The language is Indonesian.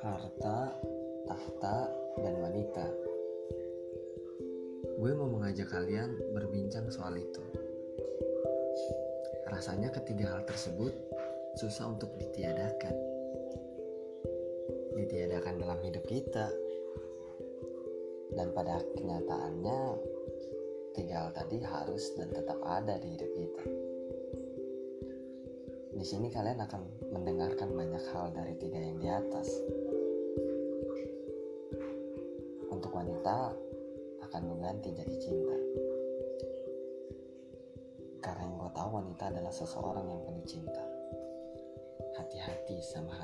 tahta dan wanita. Gue mau mengajak kalian berbincang soal itu. Rasanya ketiga hal tersebut susah untuk ditiadakan. Ditiadakan dalam hidup kita. Dan pada kenyataannya, tiga hal tadi harus dan tetap ada di hidup kita. Di sini kalian akan mendengarkan banyak hal dari tiga yang di atas. Untuk wanita akan mengganti jadi cinta. Karena yang gue tahu wanita adalah seseorang yang penuh cinta. Hati-hati sama.